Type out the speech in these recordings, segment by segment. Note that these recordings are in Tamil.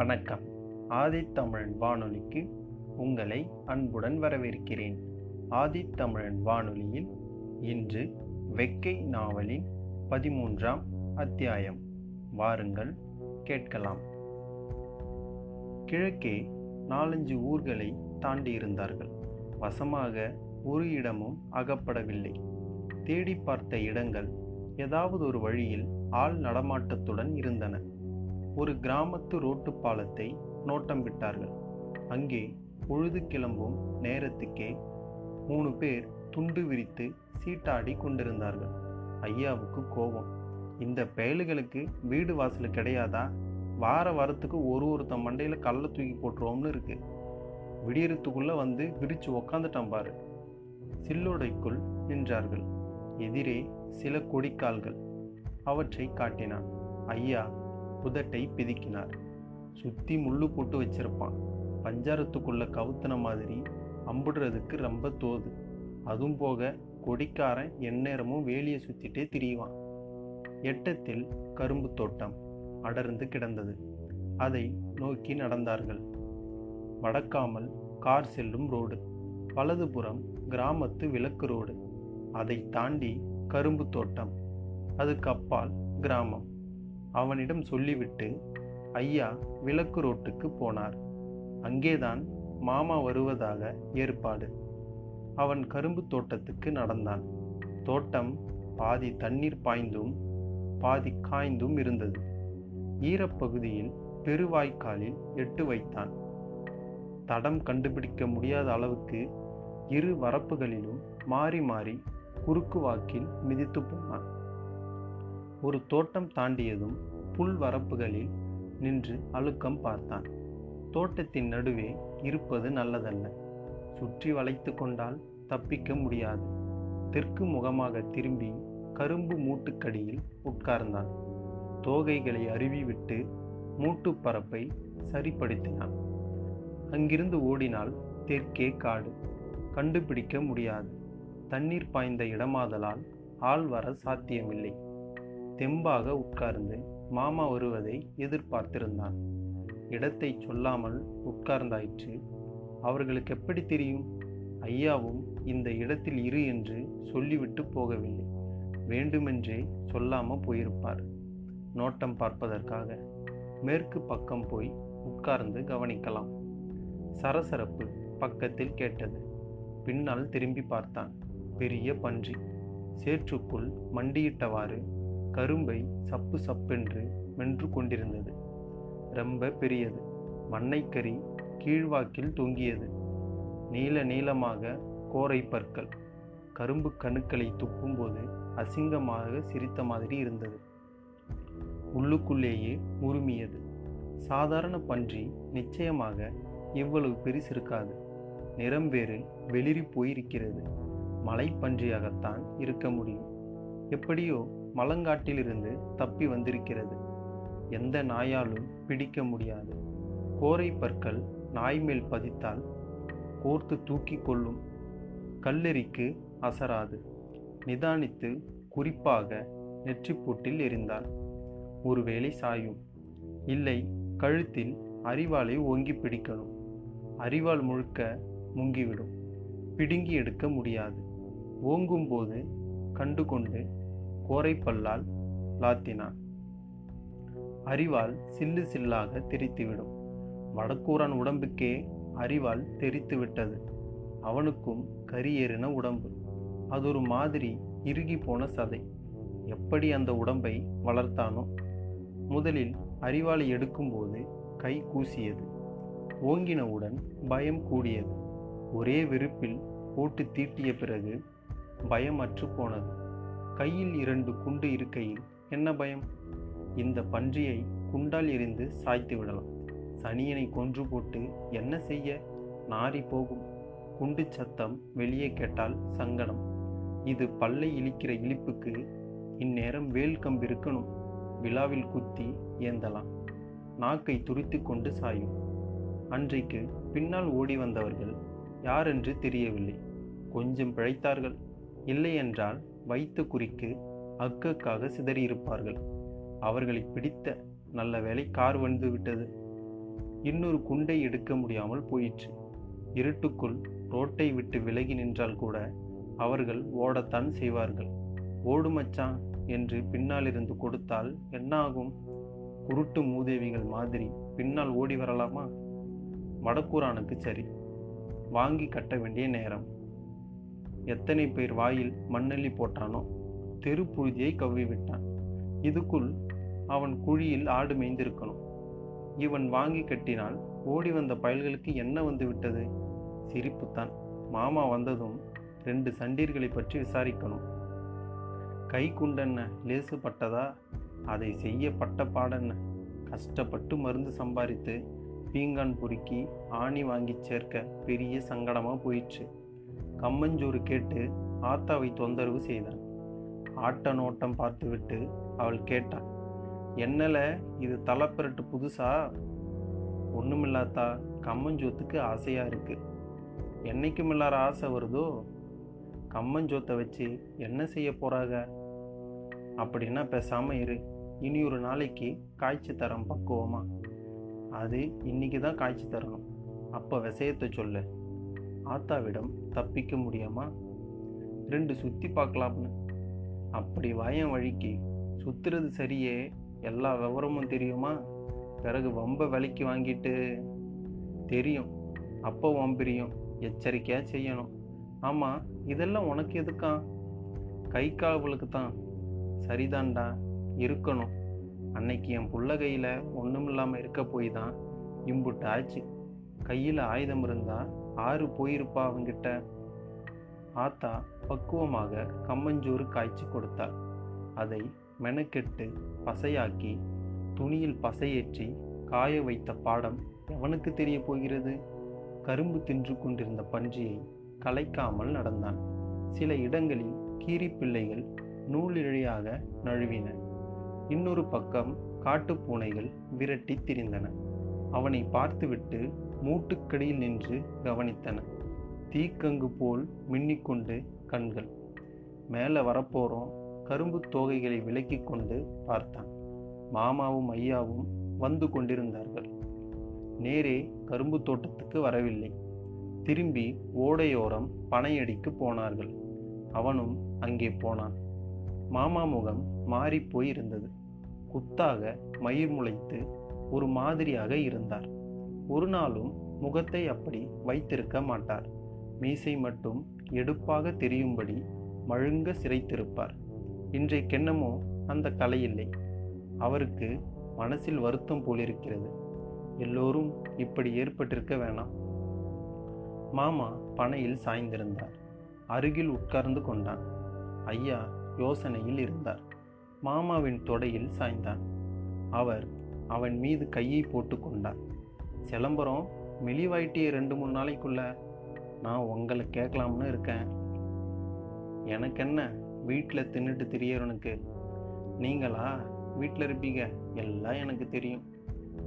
வணக்கம். ஆதித்தமிழன் வானொலிக்கு உங்களை அன்புடன் வரவேற்கிறேன். ஆதித்தமிழன் வானொலியில் இன்று வெக்கை நாவலின் பதிமூன்றாம் அத்தியாயம். வாருங்கள் கேட்கலாம். கிழக்கே நாலஞ்சு ஊர்களை தாண்டி இருந்தார்கள். வசமாக ஒரு இடமும் அகப்படவில்லை. தேடி பார்த்த இடங்கள் ஏதாவது ஒரு வழியில் ஆள் நடமாட்டத்துடன் இருந்தன. ஒரு கிராமத்து ரோட்டு பாலத்தை நோட்டம் விட்டார்கள். அங்கே பொழுது கிளம்பும் நேரத்துக்கே மூணு பேர் துண்டு விரித்து சீட்டாடி கொண்டிருந்தார்கள். ஐயாவுக்கு கோபம். இந்த பயலுகளுக்கு வீடு வாசல் கிடையாதா? வார வாரத்துக்கு ஒரு ஒருத்தன் மண்டையில் கல்லை தூக்கி போட்டுருவோம்னு இருக்கு. விடியறத்துக்குள்ளே வந்து விரிச்சு உக்காந்துட்டான் பாரு. சில்லோடைக்குள் நின்றார்கள். எதிரே சில கொடிக்கால்கள். அவற்றை காட்டினான். ஐயா புதட்டை பிதுக்கினார். சுத்தி முள்ளு போட்டு வச்சிருப்பான். பஞ்சாரத்துக்குள்ள கவுத்தன மாதிரி அம்புடுறதுக்கு ரொம்ப தோது. அதுவும் போக கொடிக்காரன் எந்நேரமும் வேலியை சுத்திட்டே திரியுவான். எட்டத்தில் கரும்பு தோட்டம் அடர்ந்து கிடந்தது. அதை நோக்கி நடந்தார்கள். வடக்காமல் கார் செல்லும் ரோடு. வலதுபுறம் கிராமத்து விளக்கு ரோடு. அதை தாண்டி கரும்பு தோட்டம். அதுக்கு அப்பால் கிராமம். அவனிடம் சொல்லிவிட்டு ஐயா விளக்கு ரோட்டுக்கு போனார். அங்கேதான் மாமா வருவதாக ஏற்பாடு. அவன் கரும்பு தோட்டத்துக்கு நடந்தான். தோட்டம் பாதி தண்ணீர் பாய்ந்தும் பாதி காய்ந்தும் இருந்தது. ஈரப்பகுதியில் பெருவாய்க்காலில் எட்டு வைத்தான். தடம் கண்டுபிடிக்க முடியாத அளவுக்கு இரு வரப்புகளிலும் மாறி மாறி குறுக்கு வாக்கில் மிதித்து போனான். ஒரு தோட்டம் தாண்டியதும் புல் வரப்புகளில் நின்று அழுக்கம் பார்த்தான். தோட்டத்தின் நடுவே இருப்பது நல்லதல்ல. சுற்றி வளைத்து கொண்டால் தப்பிக்க முடியாது. தெற்கு முகமாக திரும்பி கரும்பு மூட்டுக்கடியில் உட்கார்ந்தான். தோகைகளை அருவி விட்டு மூட்டு பரப்பை சரிப்படுத்தினான். அங்கிருந்து ஓடினால் தெற்கே காடு. கண்டுபிடிக்க முடியாது. தண்ணீர் பாய்ந்த இடமாதலால் ஆள் வர சாத்தியமில்லை. தெம்பாக உட்கார்ந்து மாமா வருவதை எதிர்பார்த்திருந்தான். இடத்தை சொல்லாமல் உட்கார்ந்தாயிற்று. அவர்களுக்கு எப்படி தெரியும்? ஐயாவும் இந்த இடத்தில் இரு என்று சொல்லிவிட்டு போகவில்லை. வேண்டுமென்றே சொல்லாமல் போயிருப்பார். நோட்டம் பார்ப்பதற்காக மேற்கு பக்கம் போய் உட்கார்ந்து கவனிக்கலாம். சரசரப்பு பக்கத்தில் கேட்டது. பின்னால் திரும்பி பார்த்தான். பெரிய பன்றி. சேற்றுக்குள் மண்டியிட்டவாறு கரும்பை சப்பு சப்பென்று மென்று கொண்டிருந்தது. ரொம்ப பெரியது. மண்ணைக்கறி கீழ்வாக்கில் தொங்கியது. நீல நீளமாக கோரை பற்கள். கரும்பு கணுக்களை துப்பும்போது அசிங்கமாக சிரித்த மாதிரி இருந்தது. உள்ளுக்குள்ளேயே உருமியது சாதாரண பன்றி நிச்சயமாக இவ்வளவு பெரிசிருக்காது நிறம் வேறு வெளிரி போயிருக்கிறது மலைப்பன்றியாகத்தான் இருக்க முடியும். எப்படியோ மலங்காட்டிலிருந்து தப்பி வந்திருக்கிறது. எந்த நாயாலும் பிடிக்க முடியாது. கோரை பற்கள் நாய் மேல் பதித்தால் கோர்த்து தூக்கி கொள்ளும். கல்லெறிக்கு அசராது. நிதானித்து குறிப்பாக நெற்றிப்பூட்டில் எரிந்தார் ஒருவேளை சாயும். இல்லை கழுத்தில் அரிவாளை ஓங்கி பிடிக்கணும். அரிவாள் முழுக்க முங்கிவிடும். பிடுங்கி எடுக்க முடியாது. ஓங்கும்போது கண்டு கொண்டு கோரைப்பல்லால் லாத்தினான். அறிவால் சில்லு சில்லாக தெரித்துவிடும். வடக்கூரான் உடம்புக்கே அறிவால் தெரித்து விட்டது அவனுக்கும் கரியேறின உடம்பு. அது ஒரு மாதிரி இறுகி போன சதை. எப்படி அந்த உடம்பை வளர்த்தானோ? முதலில் அரிவாளை எடுக்கும்போது கை கூசியது. ஓங்கினவுடன் பயம் கூடியது. ஒரே வெறுப்பில் போட்டு தீட்டிய பிறகு பயமற்று போனது கையில் இரண்டு குண்டு இருக்கையில் என்ன பயம்? இந்த பன்றியை குண்டால் எரிந்து சாய்த்து விடலாம். சனியனை கொன்று போட்டு என்ன செய்ய? நாரி போகும். குண்டு சத்தம் வெளியே கேட்டால் சங்கடம். இது பல்லை இழிக்கிற இழிப்புக்கு இந்நேரம் வேல் கம்பு இருக்கணும். விழாவில் குத்தி ஏந்தலாம். நாக்கை துரித்து கொண்டு சாயும். அன்றைக்கு பின்னால் ஓடி வந்தவர்கள் யாரென்று தெரியவில்லை. கொஞ்சம் பிழைத்தார்கள். இல்லையென்றால் வைத்த குறிக்கு அக்கக்காக சிதறியிருப்பார்கள். அவர்களை பிடித்த நல்ல வேளை கார் வந்து விட்டது. இன்னொரு குண்டை எடுக்க முடியாமல் போயிற்று. இருட்டுக்குள் ரோட்டை விட்டு விலகி நின்றால் கூட அவர்கள் ஓடத்தான் செய்வார்கள். ஓடுமச்சான் என்று பின்னால் இருந்து கொடுத்தால் என்னாகும்? குருட்டு மூதேவிகள் மாதிரி பின்னால் ஓடி வரலாமா? வடக்கூரானுக்கு சரி. வாங்கி கட்ட வேண்டிய நேரம். எத்தனை பேர் வாயில் மண்ணள்ளி போட்டானோ தெரு புழுதியை கவ்வி விட்டான் இதுக்குள் அவன் குழியில் ஆடு மேய்ந்திருக்கணும். இவன் வாங்கி கட்டினால் ஓடி வந்த பயல்களுக்கு என்ன வந்து விட்டது? சிரிப்புத்தான். மாமா வந்ததும் ரெண்டு சண்டீர்களை பற்றி விசாரிக்கணும். கை குண்டென்ன? லேசு பட்டதா? அதை செய்ய பட்ட பாடென்ன? கஷ்டப்பட்டு மருந்து சம்பாதித்து பீங்கான் பொறுக்கி ஆணி வாங்கி சேர்க்க பெரிய சங்கடமாக போயிடுச்சு கம்மஞ்சோறு கேட்டு ஆத்தாவை தொந்தரவு செய்தான். ஆட்ட நோட்டம் பார்த்துவிட்டு அவள் கேட்டாள் என்னல இது தலைப்பிரட்டு புதுசா? ஒன்றுமில்லாத்தா கம்மஞ்சோத்துக்கு ஆசையாக இருக்குது என்னைக்கும் இல்லாத ஆசை வருதோ? கம்மஞ்சோத்தை வச்சு என்ன செய்ய போகிறாங்க அப்படின்னா பேசாமல் இரு. இனி ஒரு நாளைக்கு காய்ச்சி தரம் பக்குவமா? அது இன்னைக்கு தான் காய்ச்சி தரணும் அப்போ விஷயத்தை சொல்லு. ஆத்தாவிடம் தப்பிக்க முடியாமா ரெண்டு சுற்றி பார்க்கலாம்னு. அப்படி வாயன் வழிக்கு சுற்றுறது சரியே? எல்லா விவரமும் தெரியுமா? பிறகு வம்ப விலைக்கு வாங்கிட்டு தெரியும். அப்போ வம்பிரியும் எச்சரிக்கையாக செய்யணும். ஆமாம் இதெல்லாம் உனக்கு எதுக்கா? கை காவலுக்கு தான். சரிதான்டா இருக்கணும். அன்னைக்கு என் புள்ள கையில் ஒன்றும் இல்லாமல் இருக்க போய் தான் இம்புட்டு ஆச்சு. கையில் ஆயுதம் இருந்தால் ஆறு போயிருப்பா அவங்கிட்ட ஆத்தா பக்குவமாக கம்மஞ்சோறு காய்ச்சி கொடுத்தாள். அதை மெனக்கெட்டு பசையாக்கி துணியில் பசையேற்றி காய வைத்த பாடம் எவனுக்கு தெரிய போகிறது? கரும்பு தின்று கொண்டிருந்த பன்றியை கலைக்காமல் நடந்தான். சில இடங்களில் கீரிப்பிள்ளைகள் நூலிழையாக நழுவின. இன்னொரு பக்கம் காட்டுப்பூனைகள் விரட்டி திரிந்தன. அவனை பார்த்துவிட்டு மூட்டுக்கடியில் நின்று கவனித்தன. தீக்கங்கு போல் மின்னிக்கொண்டு கண்கள். மேலே வரப்போறோம். கரும்பு தோகைகளை விலக்கி கொண்டு பார்த்தான். மாமாவும் ஐயாவும் வந்து கொண்டிருந்தார்கள். நேரே கரும்பு தோட்டத்துக்கு வரவில்லை. திரும்பி ஓடையோரம் பனையடிக்கு போனார்கள். அவனும் அங்கே போனான். மாமா முகம் மாறிப்போய் இருந்தது குத்தாக மயிர் முளைத்து ஒரு மாதிரியாக இருந்தார். ஒரு நாளும் முகத்தை அப்படி வைத்திருக்க மாட்டார். மீசை மட்டும் எடுப்பாக தெரியும்படி மழுங்க சிறைத்திருப்பார். இன்றைக்கென்னமோ அந்த கலை இல்லை அவருக்கு மனசில் வருத்தம் போலிருக்கிறது. எல்லோரும் இப்படி ஏற்பட்டிருக்க வேணாம். மாமா பனையில் சாய்ந்திருந்தார். அருகில் உட்கார்ந்து கொண்டான். ஐயா யோசனையில் இருந்தார். மாமாவின் தொடையில் சாய்ந்தான். அவர் அவன் மீது கையை போட்டு கொண்டார். சிலம்பரம் மெலிவாயிட்டிய ரெண்டு மூணு நாளைக்குள்ள நான் உங்களை கேட்கலாம்னு இருக்கேன். எனக்கு என்ன வீட்டில் தின்னுட்டு திரியறவனுக்கு? நீங்களா வீட்டில் இருப்பீங்க? எல்லாம் எனக்கு தெரியும்.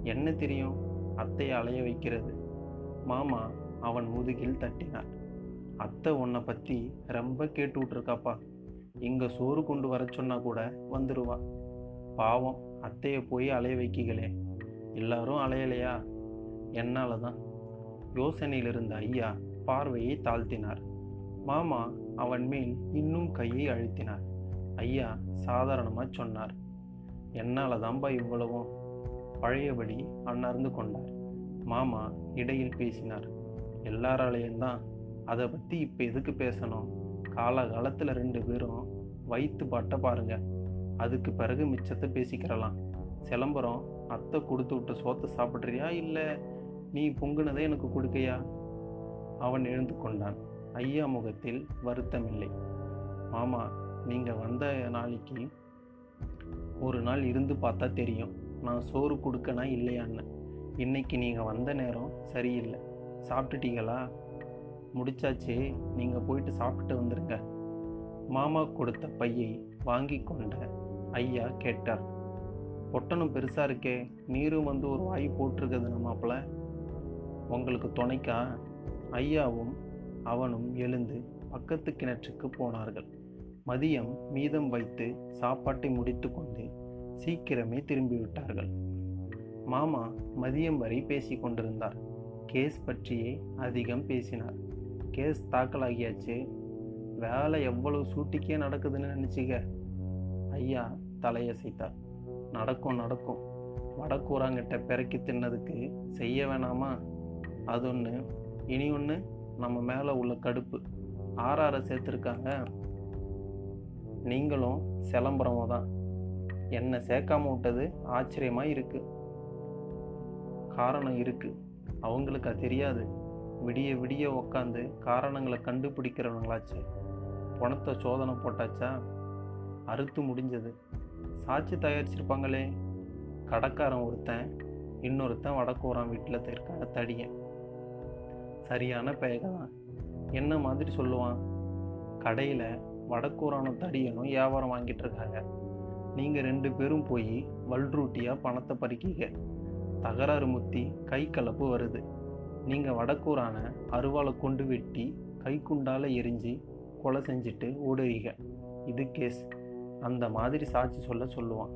என்ன தெரியும்? அத்தையை அலைய வைக்கிறது. மாமா அவன் முதுகில் தட்டினார். அத்தை உன்னை பற்றி ரொம்ப கேட்டு விட்ருக்காப்பா இங்கே சோறு கொண்டு வர சொன்னால் கூட வந்துடுவா பாவம் அத்தையை போய் அலைய வைக்கிகளே எல்லாரும் அலையலையா? என்னால தான் யோசனையிலிருந்த ஐயா பார்வையை தாழ்த்தினார். மாமா அவன் மேல் இன்னும் கையை அழுத்தினார். ஐயா சாதாரணமாக சொன்னார். என்னால் தான்பா இவ்வளவும்? பழையபடி அண்ணர்ந்து கொண்டார். மாமா இடையில் பேசினார். எல்லாராலையும் தான் அதை பற்றி இப்போ எதுக்கு பேசணும்? காலகாலத்தில் ரெண்டு பேரும் வயிற்று பாட்ட பாருங்க. அதுக்கு பிறகு மிச்சத்தை பேசிக்கிறலாம். சிலம்பரம் அத்தை கொடுத்து விட்ட சோத்தை சாப்பிட்றியா இல்லை நீ பொங்குனதை எனக்கு கொடுக்கையா? அவன் எழுந்து கொண்டான். ஐயா முகத்தில் வருத்தமில்லை. மாமா நீங்கள் வந்த நாளைக்கு ஒரு நாள் இருந்து பார்த்தா தெரியும். நான் சோறு கொடுக்கனா இல்லையான்னு. இன்னைக்கு நீங்கள் வந்த நேரம் சரியில்லை. சாப்பிட்டுட்டீங்களா? முடிச்சாச்சு. நீங்கள் போயிட்டு சாப்பிட்டு வந்துருங்க. மாமா கொடுத்த பையை வாங்கி கொண்ட ஐயா கேட்டார். பொட்டணம் பெருசாக இருக்கே. நீரும் வந்து ஒரு வாய் போட்டிருக்குது மாப்பிள்ள. உங்களுக்கு துணைக்கா? ஐயாவும் அவனும் எழுந்து பக்கத்து கிணற்றுக்கு போனார்கள். மதியம் மீதம் வைத்து சாப்பாட்டை முடித்து கொண்டு சீக்கிரமே திரும்பிவிட்டார்கள். மாமா மதியம் வரை பேசி கொண்டிருந்தார். கேஸ் பற்றியே அதிகம் பேசினார். கேஸ் தாக்கலாகியாச்சு? வேலை எவ்வளவு சூட்டிக்கே நடக்குதுன்னு நினச்சிக்க. ஐயா தலையசைத்தார். நடக்கும் நடக்கும். வடக்கூறாங்கிட்ட பிறக்கி தின்னதுக்கு செய்ய வேணாமா? அது ஒன்று இனி ஒன்று நம்ம மேலே உள்ள கடுப்பு. ஆறார சேர்த்துருக்காங்க. நீங்களும் சிலம்பரமும் தான். என்னை சேர்க்காம விட்டது ஆச்சரியமாக இருக்குது காரணம் இருக்குது அவங்களுக்கு அது தெரியாது. விடிய விடிய உக்காந்து காரணங்களை கண்டுபிடிக்கிறவங்களாச்சு. பணத்தை சோதனை போட்டாச்சா? அறுத்து முடிஞ்சது. சாட்சி தயாரிச்சிருப்பாங்களே. கடைக்காரன் ஒருத்தன் இன்னொருத்தன் வடக்கூறான் வீட்டில் இருக்க தடியன். சரியான பெயக தான் என்ன மாதிரி சொல்லுவான்? கடையில் வடக்கூரான தடியனும் வியாபாரம் வாங்கிட்டு இருக்காங்க. நீங்கள் ரெண்டு பேரும் போய் வல்ரூட்டியாக பணத்தை பறிக்கீங்க. தகராறு முத்தி கை கலப்பு வருது. நீங்கள் வடக்கூரான அருவாளை கொண்டு வெட்டி கைக்குண்டால் எரிஞ்சு கொலை செஞ்சுட்டு ஓடுறீங்க. இது கேஸ். அந்த மாதிரி சாட்சி சொல்ல சொல்லுவான்.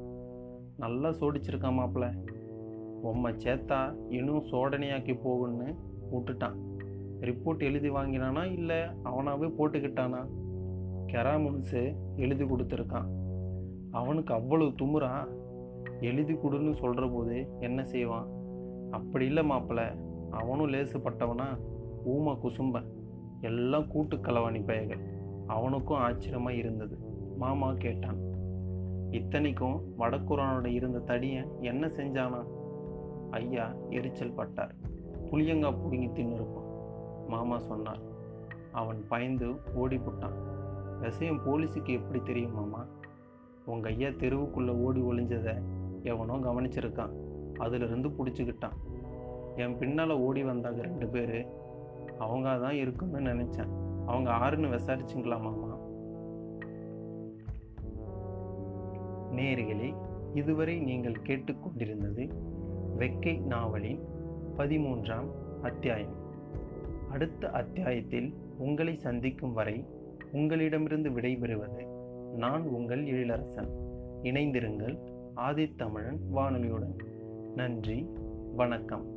நல்லா சோடிச்சிருக்கான் மாப்பிள்ள உம்மை சேத்தா இன்னும் சோடனையாக்கி போகுன்னு விட்டுட்டான். ரிப்போர்ட் எழுதி வாங்கினானா? இல்லை அவனாகவே போட்டுக்கிட்டானா? கெராமுன்ஸு எழுதி கொடுத்துருக்கான். அவனுக்கு அவ்வளவு துமுறா எழுதி கொடுன்னு சொல்கிற போது என்ன செய்வான்? அப்படி இல்லை மாப்பிள்ள அவனும் லேசுப்பட்டவனா ஊமா குசும்ப. எல்லாம் கூட்டு களவாணி பயகள் அவனுக்கும் ஆச்சரியமாக இருந்தது. மாமா கேட்டான். இத்தனைக்கும் வடக்குரானோட இருந்த தடியன் என்ன செஞ்சானா? ஐயா எரிச்சல் பட்டார். புளியங்காய் பிடுங்கி தின்னிருப்பான். மாமா சொன்னார். அவன் பயந்து ஓடிபுட்டான் விஷயம் போலீஸுக்கு எப்படி தெரியும் மாமா? உங்கள் ஐயா தெருவுக்குள்ளே ஓடி ஒளிஞ்சதை எவனோ கவனிச்சிருக்கான். அதிலிருந்து பிடிச்சிக்கிட்டான். என் பின்னால் ஓடி வந்தாங்க ரெண்டு பேர் அவங்க தான் இருக்குன்னு நினச்சேன். அவங்க ஆறுன்னு விசாரிச்சிங்களா மாமா? நேர்களே இதுவரை நீங்கள் கேட்டுக்கொண்டிருந்தது வெக்கை நாவலின் பதிமூன்றாம் அத்தியாயம். அடுத்த அத்தியாயத்தில் உங்களை சந்திக்கும் வரை உங்களிடமிருந்து விடைபெறுவது நான் உங்கள் எழிலரசன். இணைந்திருங்கள் ஆதித்தமிழன் வானொலியுடன். நன்றி வணக்கம்.